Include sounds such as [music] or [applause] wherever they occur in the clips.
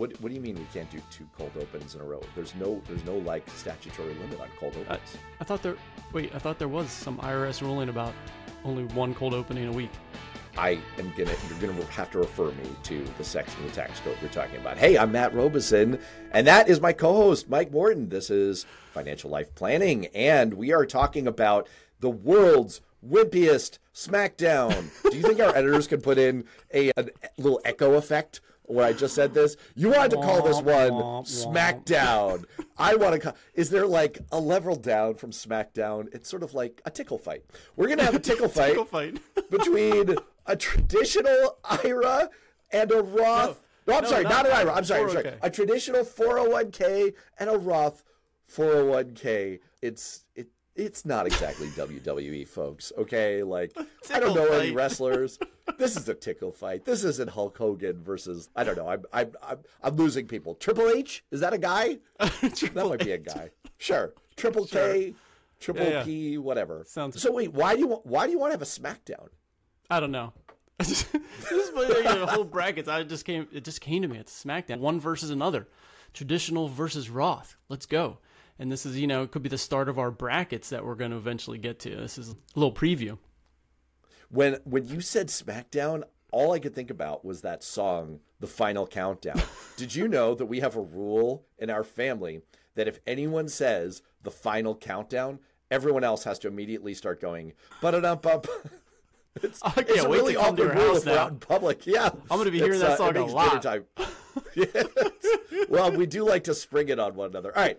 what what do you mean we can't do two cold opens in a row? There's no there's no like statutory limit on cold opens. I thought there. Wait, I thought there was some IRS ruling about only one cold opening a week. I am gonna you're gonna have to refer me to the section of the tax code you're talking about. Hey, I'm Matt Robeson, and that is my co-host Mike Morton. This is Financial Life Planning, and we are talking about the world's wimpiest SmackDown. Do you think our [laughs] editors could put in a, a little echo effect where I just said this? You wanted to call this one SmackDown. I want to call. Is there like a level down from SmackDown? It's sort of like a tickle fight. We're gonna have a tickle fight [laughs] Tickle fight. [laughs] between a traditional IRA and a Roth. No, I'm no, sorry, not not, an IRA. I'm sorry, I'm oh sorry. 401k. A traditional 401k and a Roth 401k. It's it it's not exactly [laughs] WWE, folks. Okay, like I don't know any wrestlers. [laughs] this is a tickle fight. This isn't Hulk Hogan versus I don't know. I'm I'm I'm, I'm losing people. Triple H is that a guy? [laughs] that might be a guy. Sure. Triple K, Triple Yeah, yeah. P, whatever. Sounds- So wait, why do you want why do you want to have a SmackDown? I don't know. this is what, you whole brackets. I just came. It just came to me It's SmackDown. One versus another, traditional versus Roth. Let's go. And this is, you know, it could be the start of our brackets that we're going to eventually get to. This is a little preview. when when you said SmackDown, all I could think about was that song, "The Final Countdown." [laughs] Did you know that we have a rule in our family that if anyone says "The Final Countdown," everyone else has to immediately start going "Ba-da-dum-bum." [laughs] It's, I can't it's wait to really come to your house now. out in public. [laughs] Yeah, I'm gonna be hearing It's, that uh, song it a lot. Yes. Well, we do like to spring it on one another. All right.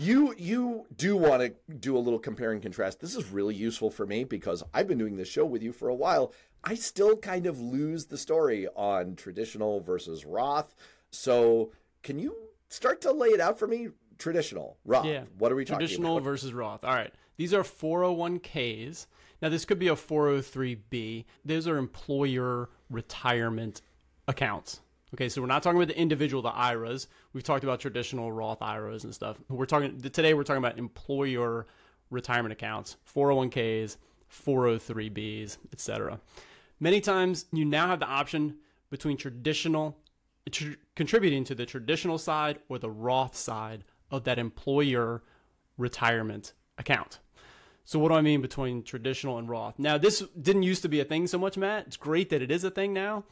You you do want to do a little compare and contrast. This is really useful for me because I've been doing this show with you for a while. I still kind of lose the story on traditional versus Roth. So can you start to lay it out for me? Traditional, Roth. Yeah. What are we talking about? Traditional about? versus Roth. All right. These are 401ks. Now, this could be a 403b. Those are employer retirement accounts. Okay, so we're not talking about the individual, the IRAs. We've talked about traditional Roth IRAs and stuff. We're talking today. We're talking about employer retirement accounts, 401ks, 403bs, etc. Many times, you now have the option between traditional, tr- contributing to the traditional side or the Roth side of that employer retirement account. So what do I mean between traditional and Roth? Now this didn't used to be a thing so much, Matt. It's great that it is a thing now.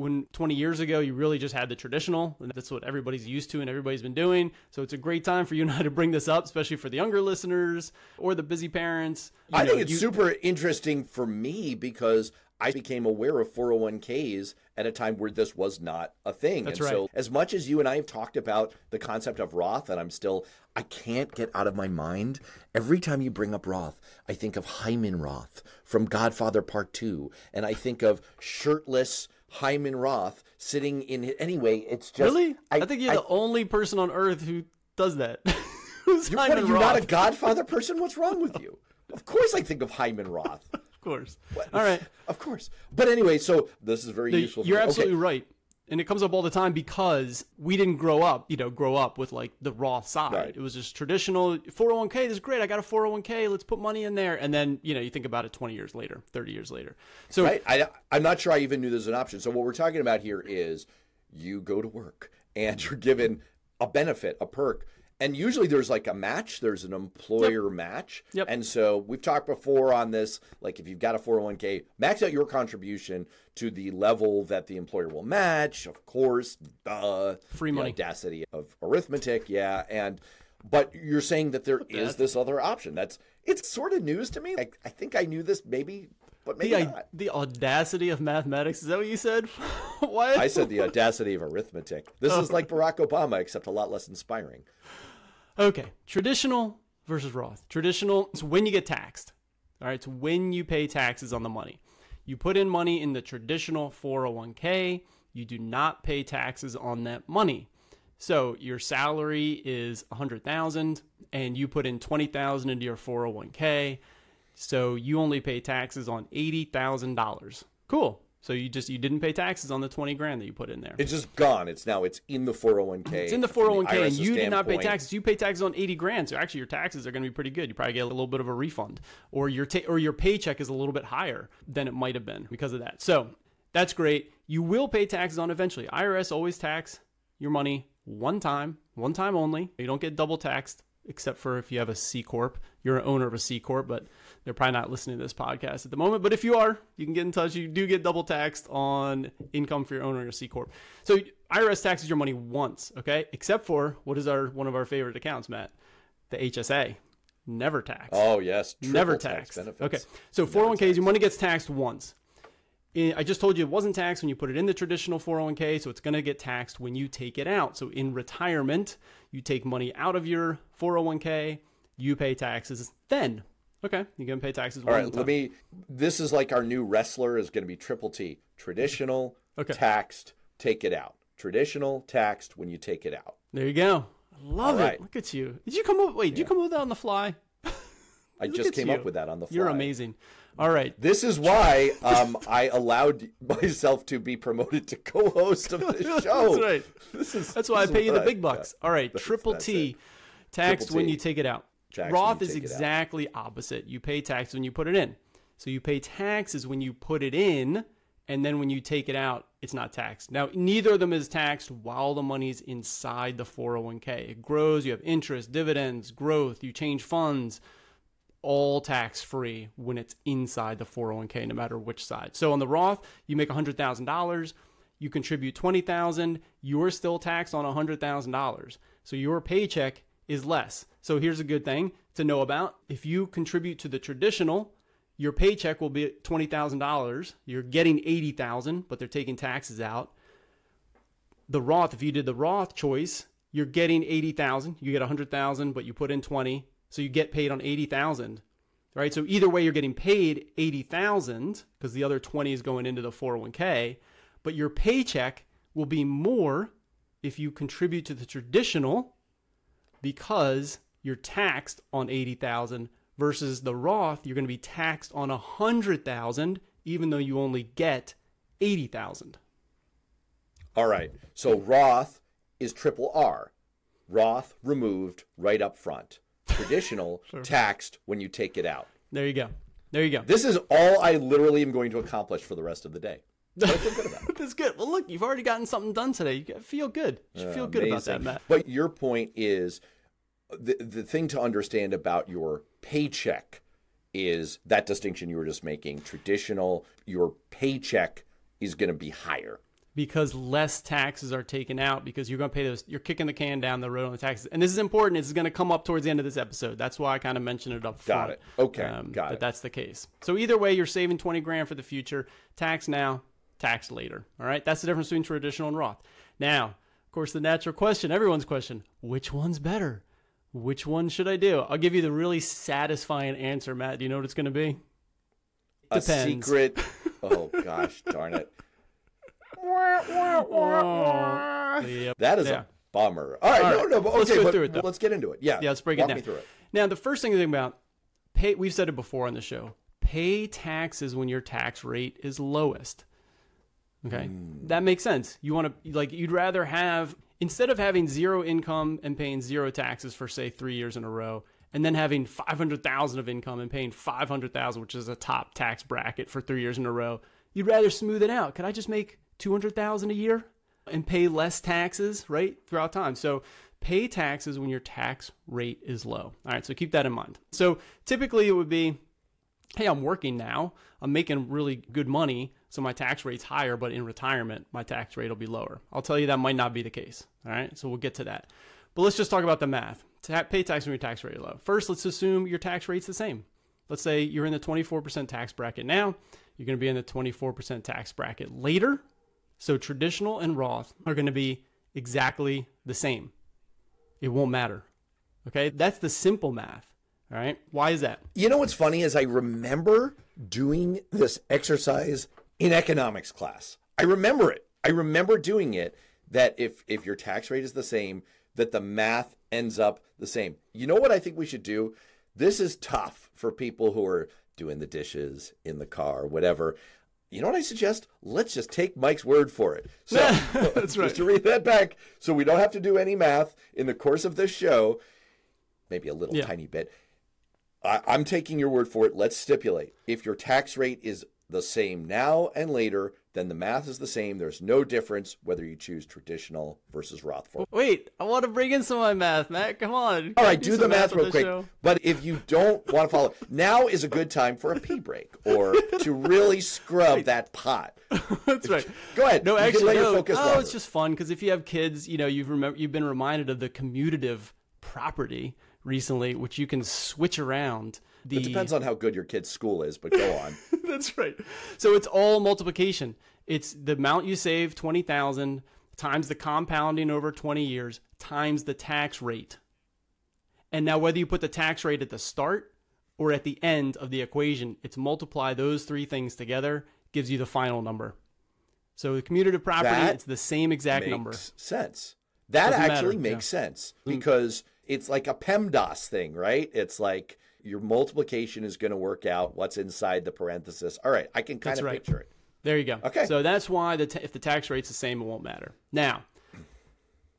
When 20 years ago you really just had the traditional, and that's what everybody's used to and everybody's been doing. So it's a great time for you and I to bring this up, especially for the younger listeners or the busy parents. You I know, think it's you- super interesting for me because I became aware of 401ks at a time where this was not a thing. That's and so as much as you and I have talked about the concept of Roth and I'm still I can't get out of my mind every time you bring up Roth, I think of Hyman Roth from Godfather Part 2 and I think of shirtless Hyman Roth sitting in anyway, it's just really. I, think you're the only person on earth who does that. [laughs] Who's What, are you not a Godfather [laughs] person? What's wrong with you? Of course I think of Hyman Roth. [laughs] of course. All right. Of course. But anyway, so this is very No, useful. for You're me. Okay. absolutely right. And it comes up all the time because we didn't grow up, you know, grow up with like the Roth side. Right. It was just traditional 401k. This is great. I got a 401k. Let's put money in there. And then, you know, you think about it 20 years later, 30 years later. So Right? I, I'm not sure I even knew there's an option. So what we're talking about here is you go to work and [laughs] you're given a benefit, a perk. And usually there's like a match, there's an employer match. Yep. And so we've talked before on this, like if you've got a 401k, max out your contribution to the level that the employer will match, of course, duh. Free the money. audacity of arithmetic, yeah. And but you're saying that there is this other option. That's it's sort of news to me. Like I think I knew this maybe, but maybe the, not. the audacity of mathematics. Is that what you said? [laughs] what? I said the audacity of arithmetic. This is [laughs] like Barack Obama, except a lot less inspiring. Okay, traditional versus Roth. Traditional is when you get taxed. All right, it's when you pay taxes on the money. You put in money in the traditional 401k, you do not pay taxes on that money. So your salary is 100,000 and you put in 20,000 into your 401k. So you only pay taxes on $80,000. Cool. So you just you didn't pay taxes on the 20 grand that you put in there. It's just gone. It's now it's in the 401k. It's in the 401k, and IRS's you did not pay taxes. You pay taxes on 80 grand, so actually your taxes are going to be pretty good. You probably get a little bit of a refund, or your ta- or your paycheck is a little bit higher than it might have been because of that. So that's great. You will pay taxes on eventually. IRS always tax your money one time, one time only. You don't get double taxed except for if you have a C corp. You're an owner of a C corp, but they're probably not listening to this podcast at the moment. But if you are, you can get in touch. You do get double taxed on income for your owner of C corp. So IRS taxes your money once, okay? Except for what is our one of our favorite accounts, Matt, the HSA. Never taxed. Oh yes, never tax taxed. benefits. Okay, so 401ks, your money gets taxed once. I I just told you it wasn't taxed when you put it in the traditional 401k, so it's going to get taxed when you take it out. So in retirement, you take money out of your 401k, you pay taxes then. Okay, you're going to pay taxes. All right, let me. This is like our new wrestler is going to be Triple T. Traditional, Okay. taxed, take it out. Traditional, taxed when you take it out. There you go. I love All it. right. Look at you. Did you come up? Wait, did you come up with that on the fly? I [laughs] just came you. up with that on the fly. You're amazing. All right. This is why um, I allowed [laughs] myself to be promoted to co-host of this [laughs] show. That's right. This is That's why I pay you the big bucks. yeah. All right, That's- triple that's T, it. taxed Triple when T. you take it out. When Roth is take it out. exactly opposite. You pay tax when you put it in. So you pay taxes when you put it in, and then when you take it out, it's not taxed. Now, neither of them is taxed while the money's inside the 401k. It grows, you have interest, dividends, growth, you change funds, all tax free when it's inside the 401k, no matter which side. So on the Roth, you make $100,000, you contribute 20000 you're still taxed on $100,000. So your paycheck is less. So here's a good thing to know about. If you contribute to the traditional, your paycheck will be $20,000. You're getting 80,000, but they're taking taxes out. The Roth, if you did the Roth choice, you're getting 80,000. You get 100,000, but you put in 20, so you get paid on 80,000. Right? So either way you're getting paid 80,000 because the other 20 is going into the 401k, but your paycheck will be more if you contribute to the traditional because you're taxed on 80,000 versus the Roth, you're going to be taxed on 100,000 even though you only get 80,000. All right. So Roth is triple R. Roth removed right up front. Traditional [laughs] taxed when you take it out. There you go. There you go. This is all I literally am going to accomplish for the rest of the day. I feel good about it. [laughs] That's good. Well, look, you've already gotten something done today. You feel good. You should feel good about that, Matt. But your point is the the thing to understand about your paycheck is that distinction you were just making. Traditional, your paycheck is going to be higher. because less taxes are taken out because you're going to pay those you're kicking the can down the road on the taxes. And this is important. This is going to come up towards the end of this episode. That's why i kind of mentioned it up front Got it. Okay, um, got it. that's the case. So either way you're saving 20 grand for the future. Tax now tax later. All right? That's the difference between traditional and roth. Now of course the natural question everyone's question which one's better which one should i do i'll give you the really satisfying answer matt do you know what it's going to be A secret. [laughs] Oh gosh, darn it. Yep. That is Yeah. a bummer. All right, All no, no, but Let's okay, go but through it, though. let's get into it. Yeah, Yeah, let's break Walk it down. me through it. Now, the first thing to think about, pay. We've said it before on the show. Pay taxes when your tax rate is lowest. Okay, Hmm. that makes sense. You want to like you'd rather have instead of having zero income and paying zero taxes for say three years in a row, and then having five hundred thousand of income and paying five hundred thousand, which is a top tax bracket for three years in a row. You'd rather smooth it out. Could I just make two hundred thousand a year and pay less taxes, right, throughout time? So pay taxes when your tax rate is low. All right, so keep that in mind. So typically it would be hey, I'm working now. I'm making really good money, so my tax rate's higher, but in retirement, my tax rate will be lower. I'll tell you that might not be the case. All right, so we'll get to that. But let's just talk about the math. Ta- pay tax when your tax rate is low. First, let's assume your tax rate's the same. Let's say you're in the 24% tax bracket now. You're going to be in the 24% tax bracket later. So traditional and Roth are going to be exactly the same. It won't matter. Okay, that's the simple math. All right, why is that? You know what's funny is I remember doing this exercise in economics class. I remember it. I remember doing it that if if your tax rate is the same, that the math ends up the same. You know what I think we should do? This is tough for people who are doing the dishes in the car, whatever. You know what I suggest? Let's just take Mike's word for it. [laughs] So, That's right. [laughs] just to read that back, so we don't have to do any math in the course of this show. Maybe a little Yeah. tiny bit. I, I'm taking your word for it. Let's stipulate if your tax rate is the same now and later, then the math is the same. There's no difference whether you choose traditional versus Roth 4. Wait, I want to bring in some of my math, Matt. Come on. All right, do, the math, on real quick. show. But if you don't want to follow, now is a good time for a pee break or to really scrub that pot. [laughs] That's right. Go ahead. No, You actually, no. oh, wander. it's just fun because if you have kids, you know, you've remember you've been reminded of the commutative property recently, which you can switch around. The It depends on how good your kid's school is, but go on. That's right. So it's all multiplication. It's the amount you save, 20,000 times the compounding over 20 years times the tax rate. And now whether you put the tax rate at the start or at the end of the equation, it's multiply those three things together gives you the final number. So the commutative property, That it's the same exact makes number. sense. That Doesn't actually matter, makes sense hmm. because it's like a PEMDAS thing, right? It's like your multiplication is going to work out what's inside the parenthesis. All right, I can kind That's of right. picture it. There you go. Okay. So that's why the ta if the tax rate's the same, it won't matter. Now,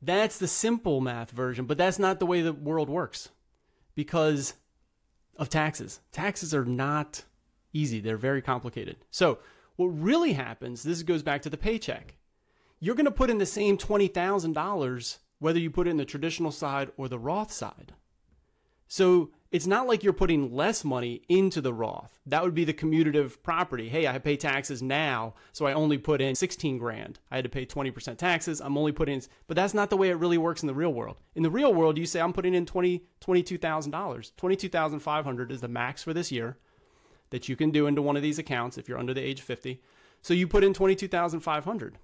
that's the simple math version, but that's not the way the world works because of taxes. Taxes are not easy, they're very complicated. So, what really happens, this goes back to the paycheck. You're going to put in the same $20,000 whether you put it in the traditional side or the Roth side. So it's not like you're putting less money into the Roth. That would be the commutative property. Hey, I pay taxes now, so I only put in 16 grand. I had to pay 20% taxes. I'm only putting in, but that's not the way it really works in the real world. In the real world, you say I'm putting in 20 $22,000. 22,500 is the max for this year that you can do into one of these accounts if you're under the age of 50. So you put in 22,500.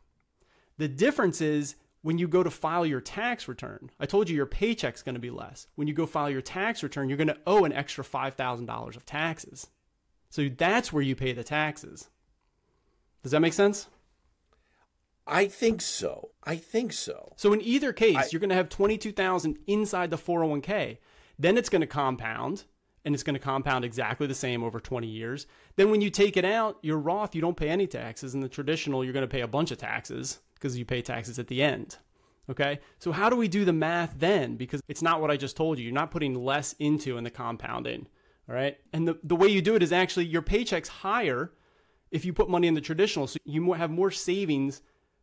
The difference is when you go to file your tax return, I told you your paycheck's going to be less. When you go file your tax return, you're going to owe an extra $5,000 of taxes. So that's where you pay the taxes. Does that make sense? I think so. I think so. So in either case, I- you're going to have 22,000 inside the 401k. Then it's going to compound and it's going to compound exactly the same over 20 years. Then when you take it out, your Roth, you don't pay any taxes. In the traditional, you're going to pay a bunch of taxes because you pay taxes at the end. Okay? So how do we do the math then? Because it's not what I just told you. You're not putting less into in the compounding. All right? And the, the way you do it is actually your paycheck's higher if you put money in the traditional. So you have more savings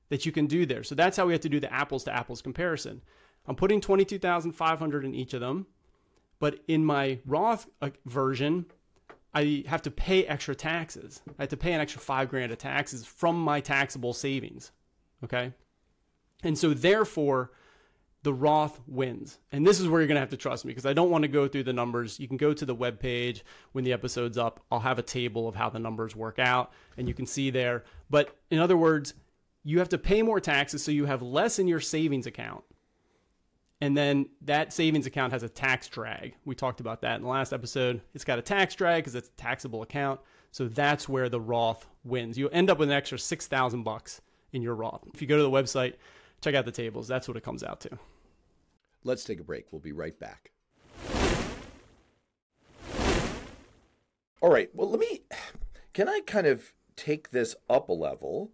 that you can do there. So that's how we have to do the apples to apples comparison. I'm putting 22,500 in each of them, but in my Roth uh, version, I have to pay extra taxes. I have to pay an extra 5 grand of taxes from my taxable savings. Okay? And so therefore the Roth wins. And this is where you're going to have to trust me because I don't want to go through the numbers. You can go to the web page when the episode's up. I'll have a table of how the numbers work out and you can see there. But in other words, you have to pay more taxes so you have less in your savings account. And then that savings account has a tax drag. We talked about that in the last episode. It's got a tax drag because it's a taxable account. So that's where the Roth wins. You end up with an extra 6,000 bucks in your Roth. If you go to the website, check out the tables. That's what it comes out to. Let's take a break. We'll be right back. All right. Well, let me. Can I kind of take this up a level?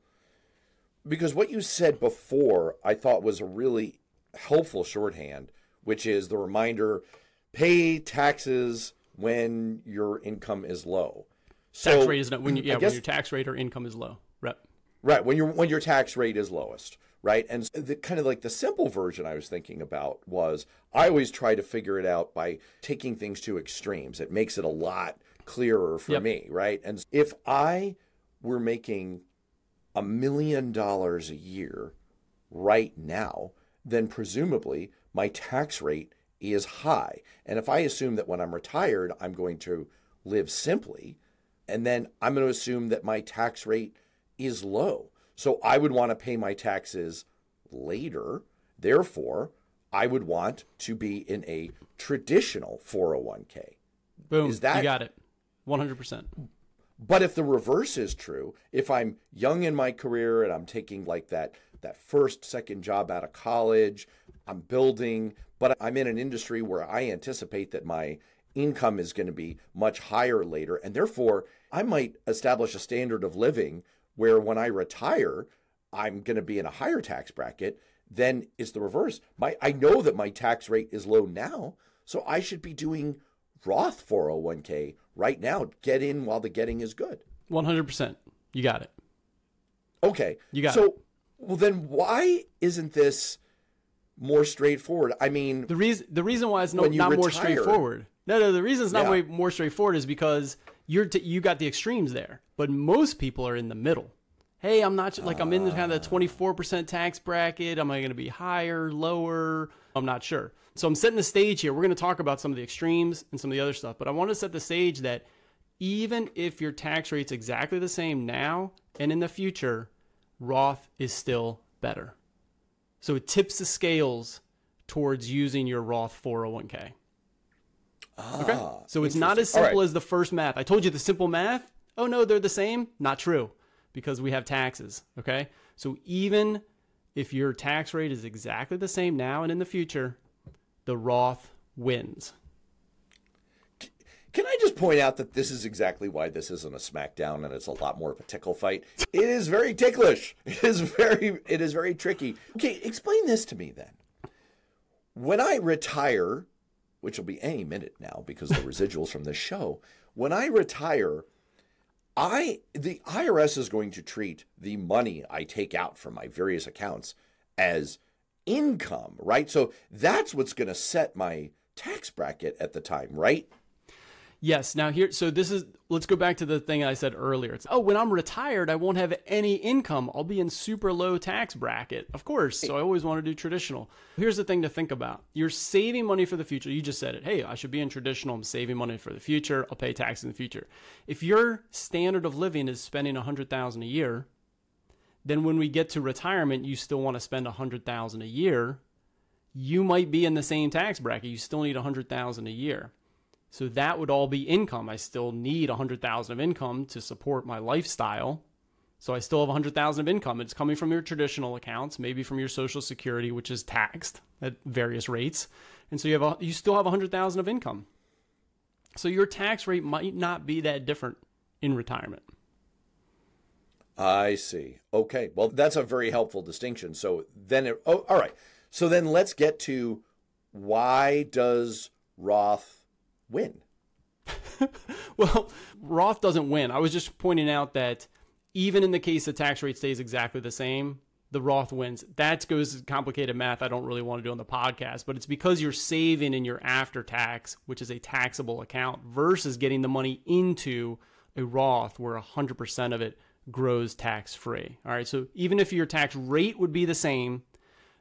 Because what you said before, I thought was a really helpful shorthand, which is the reminder pay taxes when your income is low. Tax rate is not when you, yeah, I when your tax rate or income is low. Right, when your when your tax rate is lowest, right? And the kind of like the simple version I was thinking about was I always try to figure it out by taking things to extremes. It makes it a lot clearer for Yep. me, right? And if I were making a million dollars a year right now, then presumably my tax rate is high. And if I assume that when I'm retired, I'm going to live simply, and then I'm going to assume that my tax rate is low. So I would want to pay my taxes later. Therefore, I would want to be in a traditional 401k. Boom. Is that- you got it? 100%. But if the reverse is true, if I'm young in my career and I'm taking like that that first second job out of college, I'm building, but I'm in an industry where I anticipate that my income is going to be much higher later and therefore I might establish a standard of living where when I retire, I'm going to be in a higher tax bracket, then it's the reverse. My I know that my tax rate is low now, so I should be doing Roth 401k right now. Get in while the getting is good. 100%. You got it. Okay. You got so, it. well, then why isn't this more straightforward? I mean, The reason the reason why it's no, not more straightforward. No, no, the reason it's not Yeah. way more straightforward is because you're t- you got the extremes there, but most people are in the middle. Hey, I'm not like I'm in the kind of the 24% tax bracket. Am I going to be higher, lower? I'm not sure. So I'm setting the stage here. We're going to talk about some of the extremes and some of the other stuff, but I want to set the stage that even if your tax rate's exactly the same now and in the future, Roth is still better. So it tips the scales towards using your Roth 401k. Okay. Ah, so it's not as simple right. as the first math. I told you the simple math. Oh no, they're the same. Not true because we have taxes. Okay. So even if your tax rate is exactly the same now and in the future, the Roth wins. Can I just point out that this is exactly why this isn't a smackdown and it's a lot more of a tickle fight? It is very ticklish. [laughs] It is very it is very tricky. Okay, explain this to me then. When I retire, which will be any minute now because the residuals from this show, when I retire, I the IRS is going to treat the money I take out from my various accounts as income, right? So that's what's going to set my tax bracket at the time, right? Yes. Now here, so this is. Let's go back to the thing I said earlier. It's oh, when I'm retired, I won't have any income. I'll be in super low tax bracket. Of course. So I always want to do traditional. Here's the thing to think about: you're saving money for the future. You just said it. Hey, I should be in traditional. I'm saving money for the future. I'll pay tax in the future. If your standard of living is spending a hundred thousand a year, then when we get to retirement, you still want to spend a hundred thousand a year. You might be in the same tax bracket. You still need a hundred thousand a year. So that would all be income. I still need 100,000 of income to support my lifestyle. So I still have 100,000 of income. It's coming from your traditional accounts, maybe from your social security which is taxed at various rates. And so you have a, you still have 100,000 of income. So your tax rate might not be that different in retirement. I see. Okay. Well, that's a very helpful distinction. So then, it, oh, all right. So then let's get to why does Roth win? [laughs] Well, Roth doesn't win. I was just pointing out that even in the case the tax rate stays exactly the same, the Roth wins. That goes complicated math I don't really want to do on the podcast, but it's because you're saving in your after tax, which is a taxable account, versus getting the money into a Roth where 100% of it grows tax free. All right. So even if your tax rate would be the same,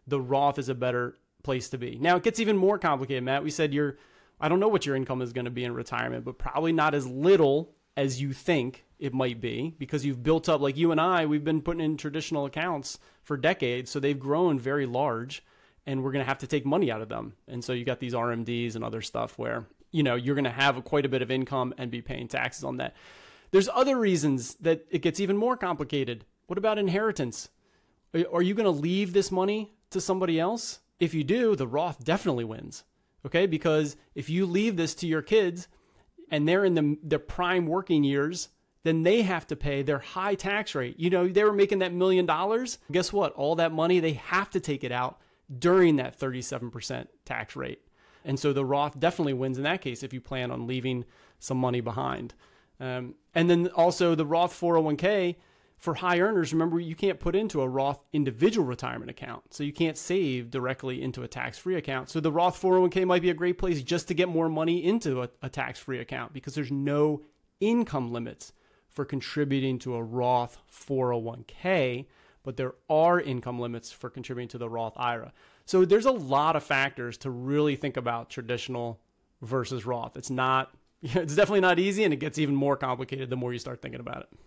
the Roth is a better place to be. Now it gets even more complicated, Matt. We said you're I don't know what your income is going to be in retirement, but probably not as little as you think it might be because you've built up like you and I, we've been putting in traditional accounts for decades, so they've grown very large and we're going to have to take money out of them. And so you got these RMDs and other stuff where, you know, you're going to have quite a bit of income and be paying taxes on that. There's other reasons that it gets even more complicated. What about inheritance? Are are you going to leave this money to somebody else? If you do, the Roth definitely wins. Okay? Because if you leave this to your kids and they're in the, their prime working years, then they have to pay their high tax rate. You know, they were making that million dollars. Guess what? All that money, they have to take it out during that 37% tax rate. And so the Roth definitely wins in that case if you plan on leaving some money behind. Um, and then also the Roth 401k for high earners, remember you can't put into a Roth individual retirement account. So you can't save directly into a tax free account. So the Roth 401k might be a great place just to get more money into a, a tax free account because there's no income limits for contributing to a Roth 401k, but there are income limits for contributing to the Roth IRA. So there's a lot of factors to really think about traditional versus Roth. It's not, [laughs] it's definitely not easy and it gets even more complicated the more you start thinking about it.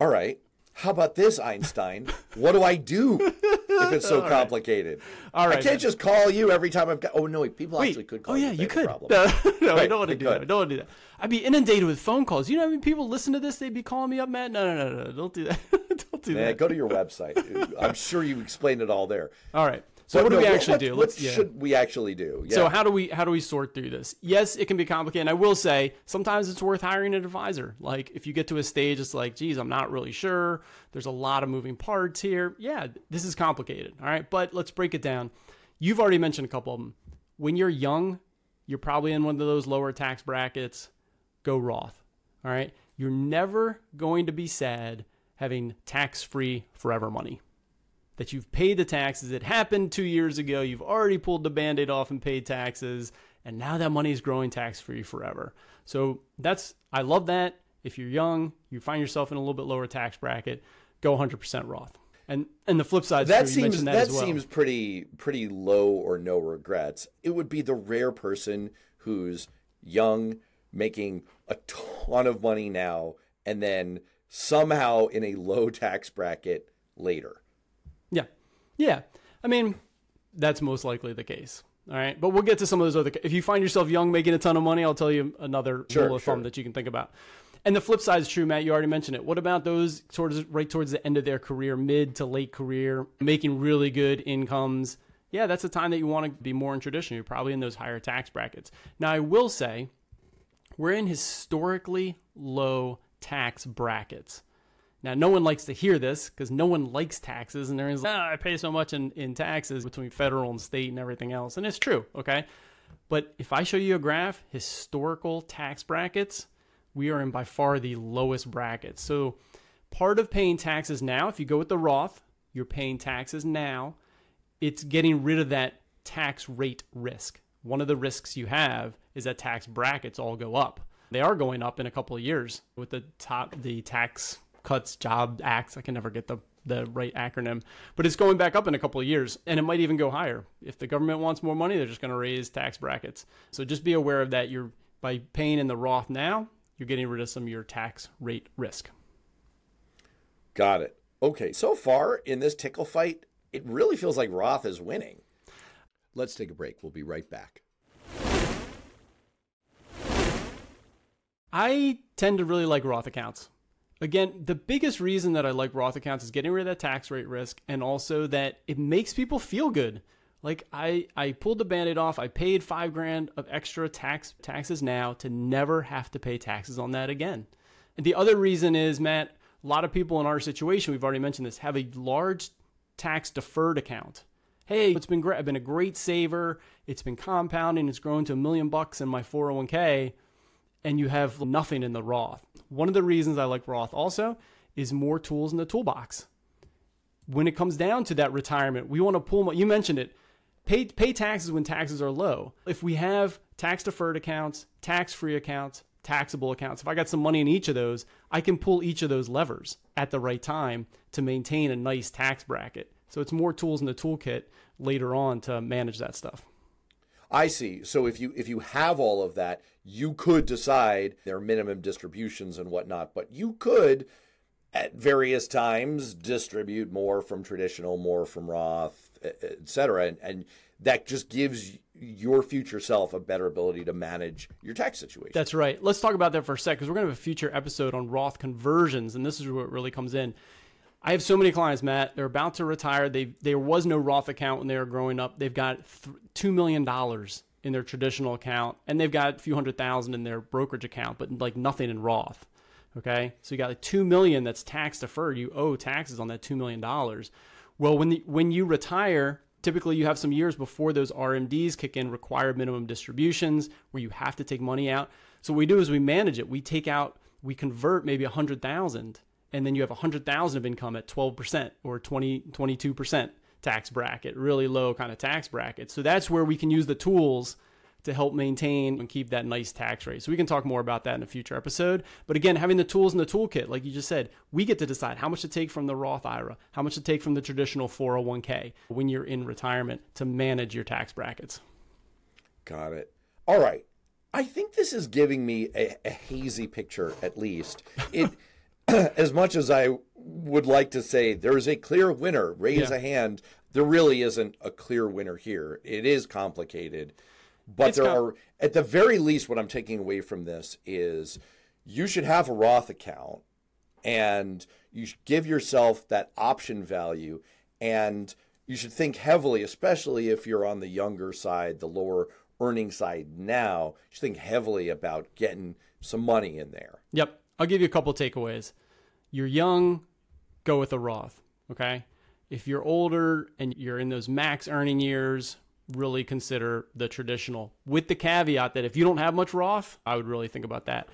All right. How about this, Einstein? what do I do if it's so complicated? All right, I can't just call you every time I've got. Oh no, people Wait, actually could call oh yeah, you could. problem. [laughs] No, no, I Right, don't want to they do that. could. Don't want to do that. I'd be inundated with phone calls. You know how many people listen to this? They'd be calling me up, Matt. No, no, no, no. Don't do that. [laughs] don't do Man, that. go to your website. I'm sure you explained it all there. All right. So But what do no, we actually what, do? What Let's yeah. should we actually do? Yeah. So how do we how do we sort through this? Yes, it can be complicated. And I will say sometimes it's worth hiring an advisor. Like if you get to a stage, it's like, geez, I'm not really sure. There's a lot of moving parts here. Yeah, this is complicated. All right, but let's break it down. You've already mentioned a couple of them. When you're young, you're probably in one of those lower tax brackets. Go Roth. All right, you're never going to be sad having tax free forever money. That you've paid the taxes. It happened two years ago. You've already pulled the band aid off and paid taxes. And now that money is growing tax free forever. So that's, I love that. If you're young, you find yourself in a little bit lower tax bracket, go 100% Roth. And and the flip side, that true. seems that, that, well. seems pretty pretty low or no regrets. It would be the rare person who's young, making a ton of money now, and then somehow in a low tax bracket later. Yeah, yeah. I mean, that's most likely the case. All right, but we'll get to some of those other. If you find yourself young, making a ton of money, I'll tell you another Sure, rule of thumb that you can think about. And the flip side is true, Matt. You already mentioned it. What about those towards right towards the end of their career, mid to late career, making really good incomes? Yeah, that's a time that you want to be more in tradition. You're probably in those higher tax brackets. Now, I will say, we're in historically low tax brackets. Now, no one likes to hear this because no one likes taxes, and they're like, ah, I pay so much in, in taxes between federal and state and everything else. And it's true, okay? But if I show you a graph, historical tax brackets, we are in by far the lowest bracket. So, part of paying taxes now, if you go with the Roth, you're paying taxes now, it's getting rid of that tax rate risk. One of the risks you have is that tax brackets all go up. They are going up in a couple of years with the top the tax cuts job acts. I can never get the the right acronym, but it's going back up in a couple of years and it might even go higher. If the government wants more money, they're just going to raise tax brackets. So just be aware of that. You're by paying in the Roth now, you're getting rid of some of your tax rate risk. Got it. Okay, so far in this tickle fight, it really feels like Roth is winning. Let's take a break. We'll be right back. I tend to really like Roth accounts. Again, the biggest reason that I like Roth accounts is getting rid of that tax rate risk and also that it makes people feel good. Like I, I pulled the band-aid off. I paid five grand of extra tax taxes now to never have to pay taxes on that again. And the other reason is, Matt, a lot of people in our situation, we've already mentioned this, have a large tax deferred account. Hey, it's been great. I've been a great saver. It's been compounding. It's grown to a million bucks in my 401k and you have nothing in the Roth. One of the reasons I like Roth also is more tools in the toolbox. When it comes down to that retirement, we want to pull. You mentioned it. Pay pay taxes when taxes are low. If we have tax deferred accounts, tax free accounts, taxable accounts, if I got some money in each of those, I can pull each of those levers at the right time to maintain a nice tax bracket. So it's more tools in the toolkit later on to manage that stuff. I see. So if you if you have all of that, you could decide their minimum distributions and whatnot, but you could at various times distribute more from traditional, more from Roth, et cetera, and, and that just gives your future self a better ability to manage your tax situation. That's right. Let's talk about that for a sec because we're going to have a future episode on Roth conversions, and this is where it really comes in. I have so many clients, Matt. They're about to retire. They there was no Roth account when they were growing up. They've got two million dollars in their traditional account, and they've got a few hundred thousand in their brokerage account, but like nothing in Roth. Okay, so you got like two million that's tax deferred. You owe taxes on that two million dollars. Well, when the, when you retire, typically you have some years before those RMDs kick in, required minimum distributions, where you have to take money out. So what we do is we manage it. We take out, we convert maybe a hundred thousand, and then you have a hundred thousand of income at twelve percent or 20, 22 percent tax bracket, really low kind of tax bracket. So that's where we can use the tools to help maintain and keep that nice tax rate. So we can talk more about that in a future episode. But again, having the tools in the toolkit, like you just said, we get to decide how much to take from the Roth IRA, how much to take from the traditional 401k when you're in retirement to manage your tax brackets. Got it. All right. I think this is giving me a, a hazy picture, at least. It, [clears throat] as much as I would like to say there's a clear winner, raise Yeah. a hand. There really isn't a clear winner here. It is complicated, but It's there com- are, at the very least, what I'm taking away from this is you should have a Roth account, and you should give yourself that option value, and you should think heavily, especially if you're on the younger side, the lower earning side now. You should think heavily about getting some money in there. Yep. I'll give you a couple takeaways. You're young, go with a Roth. Okay. If you're older and you're in those max earning years, really consider the traditional with the caveat that if you don't have much Roth, I would really think about that.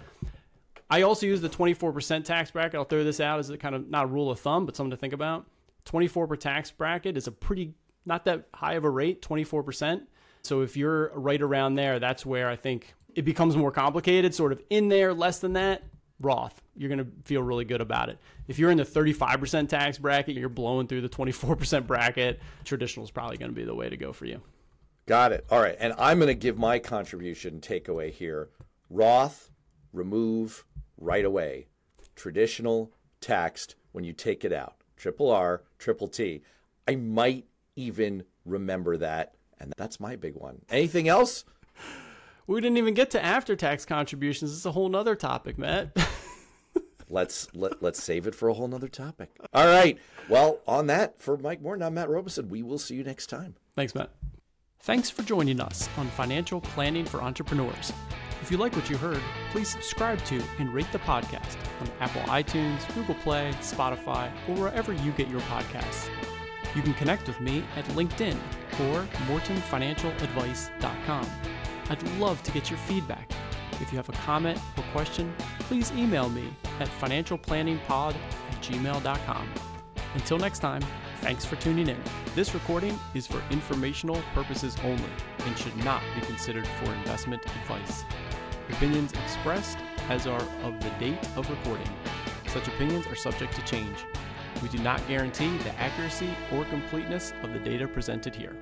I also use the 24% tax bracket. I'll throw this out as a kind of not a rule of thumb, but something to think about. 24 per tax bracket is a pretty not that high of a rate, 24%. So if you're right around there, that's where I think it becomes more complicated. Sort of in there, less than that, Roth. You're going to feel really good about it. If you're in the 35% tax bracket, you're blowing through the 24% bracket, traditional is probably going to be the way to go for you. Got it. All right. And I'm going to give my contribution takeaway here. Roth, remove right away. Traditional, taxed when you take it out. Triple R, triple T. I might even remember that. And that's my big one. Anything else? We didn't even get to after tax contributions. It's a whole nother topic, Matt. [laughs] let's let, let's save it for a whole nother topic. All right. Well, on that, for Mike Morton, I'm Matt Robeson. We will see you next time. Thanks, Matt. Thanks for joining us on Financial Planning for Entrepreneurs. If you like what you heard, please subscribe to and rate the podcast on Apple iTunes, Google Play, Spotify, or wherever you get your podcasts. You can connect with me at LinkedIn or mortonfinancialadvice.com. I'd love to get your feedback. If you have a comment or question, please email me at financialplanningpod at gmail.com. Until next time, thanks for tuning in. This recording is for informational purposes only and should not be considered for investment advice. Opinions expressed as are of the date of recording. Such opinions are subject to change. We do not guarantee the accuracy or completeness of the data presented here.